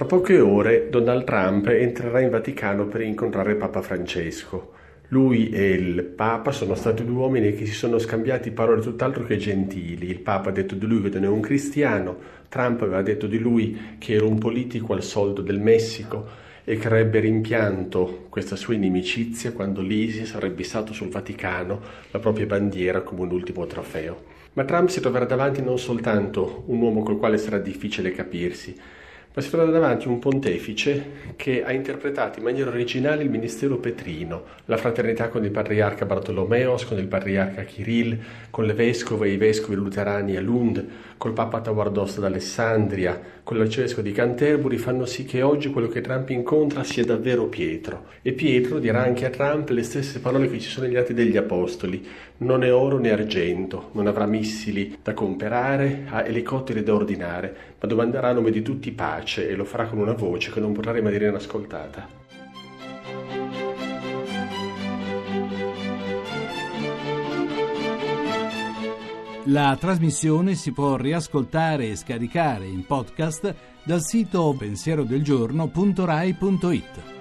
Fra poche ore Donald Trump entrerà in Vaticano per incontrare Papa Francesco. Lui e il Papa sono stati due uomini che si sono scambiati parole tutt'altro che gentili. Il Papa ha detto di lui che non è un cristiano, Trump aveva detto di lui che era un politico al soldo del Messico e che avrebbe rimpianto questa sua inimicizia quando l'ISIS avrebbe stato sul Vaticano la propria bandiera come un ultimo trofeo. Ma Trump si troverà davanti non soltanto un uomo col quale sarà difficile capirsi, ma si trova davanti un pontefice che ha interpretato in maniera originale il ministero petrino, la fraternità con il patriarca Bartolomeos, con il patriarca Kirill, con le vescove e i vescovi luterani a Lund, col papa Tawardos d'Alessandria, con l'arcivescovo di Canterbury, fanno sì che oggi quello che Trump incontra sia davvero Pietro. E Pietro dirà anche a Trump le stesse parole che ci sono negli atti degli apostoli, non è oro né argento, non avrà missili da comperare, ha elicotteri da ordinare, ma domanderà a nome di tutti pace e lo farà con una voce che non potrà rimanere inascoltata. La trasmissione si può riascoltare e scaricare in podcast dal sito pensierodelgiorno.rai.it.